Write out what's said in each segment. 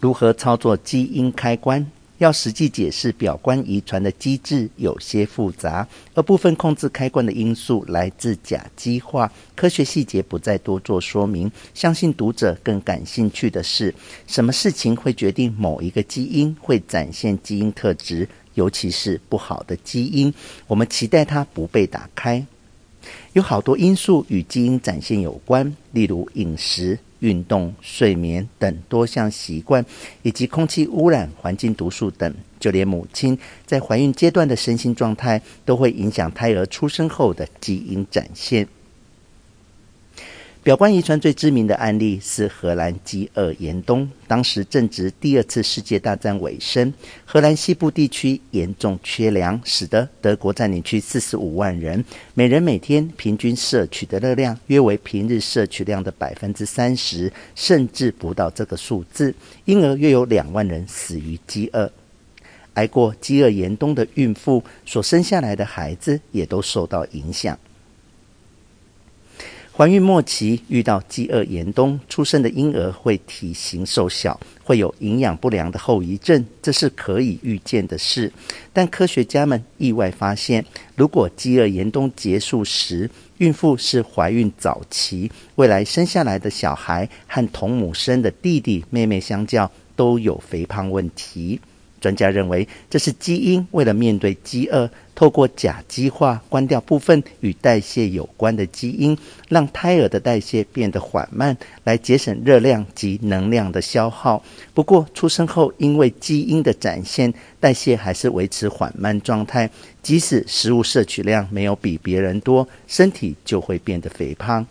如何操作基因开关？要实际解释表观遗传的机制有些复杂，而部分控制开关的因素来自甲基化，科学细节不再多做说明。相信读者更感兴趣的是，什么事情会决定某一个基因会展现基因特质，尤其是不好的基因，我们期待它不被打开。有好多因素与基因展现有关，例如饮食。运动、睡眠等多项习惯，以及空气污染、环境毒素等，就连母亲在怀孕阶段的身心状态，都会影响胎儿出生后的基因展现。表观遗传最知名的案例是荷兰饥饿严冬，当时正值第二次世界大战尾声，荷兰西部地区严重缺粮，使得德国占领区四十五万人每人每天平均摄取的热量约为平日摄取量的百分之三十，甚至不到这个数字，因而约有两万人死于饥饿。挨过饥饿严冬的孕妇所生下来的孩子也都受到影响。怀孕末期遇到饥饿严冬，出生的婴儿会体型瘦小，会有营养不良的后遗症，这是可以预见的事。但科学家们意外发现，如果饥饿严冬结束时，孕妇是怀孕早期，未来生下来的小孩和同母生的弟弟妹妹相较，都有肥胖问题。专家认为，这是基因为了面对饥饿，透过甲基化关掉部分与代谢有关的基因，让胎儿的代谢变得缓慢，来节省热量及能量的消耗。不过，出生后因为基因的展现，代谢还是维持缓慢状态，即使食物摄取量没有比别人多，身体就会变得肥胖。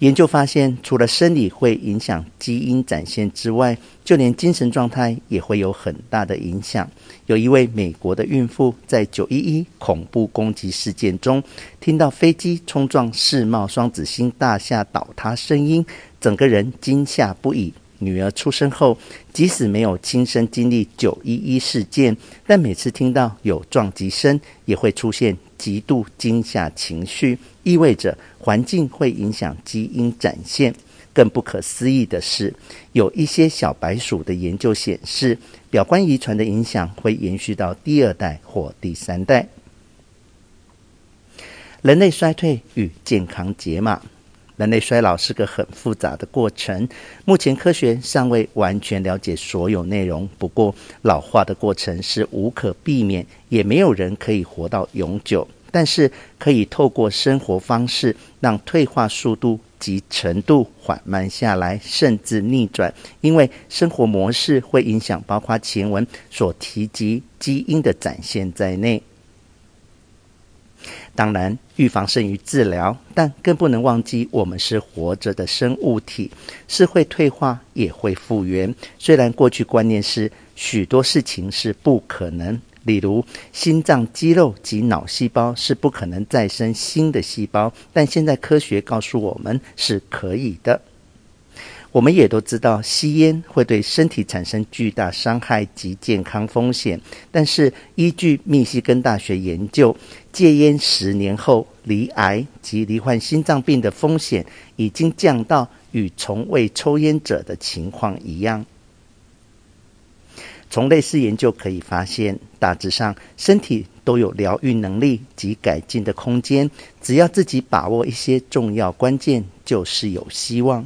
研究发现，除了生理会影响基因展现之外，就连精神状态也会有很大的影响。有一位美国的孕妇在九一一恐怖攻击事件中，听到飞机冲撞世贸双子星大厦倒塌声音，整个人惊吓不已。女儿出生后，即使没有亲身经历九一一事件，但每次听到有撞击声，也会出现极度惊吓情绪，意味着环境会影响基因展现。更不可思议的是，有一些小白鼠的研究显示，表观遗传的影响会延续到第二代或第三代。人类衰退与健康解码。人类衰老是个很复杂的过程，目前科学尚未完全了解所有内容。不过，老化的过程是无可避免，也没有人可以活到永久。但是，可以透过生活方式让退化速度及程度缓慢下来，甚至逆转。因为生活模式会影响包括前文所提及基因的展现在内。当然，预防胜于治疗，但更不能忘记，我们是活着的生物体，是会退化也会复原。虽然过去观念是许多事情是不可能，例如心脏、肌肉及脑细胞是不可能再生新的细胞，但现在科学告诉我们是可以的。我们也都知道，吸烟会对身体产生巨大伤害及健康风险。但是，依据密西根大学研究，戒烟十年后，罹癌及罹患心脏病的风险已经降到与从未抽烟者的情况一样。从类似研究可以发现，大致上身体都有疗愈能力及改进的空间，只要自己把握一些重要关键，就是有希望。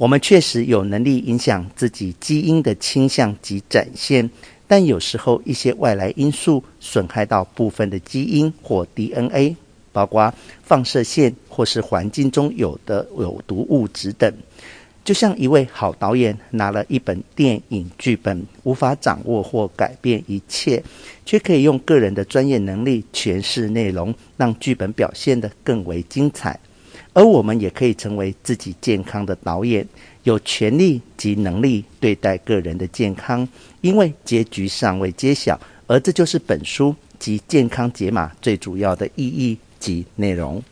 我们确实有能力影响自己基因的倾向及展现，但有时候一些外来因素损害到部分的基因或 DNA，包括放射线或是环境中有的有毒物质等。就像一位好导演拿了一本电影剧本，无法掌握或改变一切，却可以用个人的专业能力诠释内容，让剧本表现得更为精彩。而我们也可以成为自己健康的导演，有权利及能力对待个人的健康，因为结局尚未揭晓，而这就是本书及健康解码最主要的意义及内容。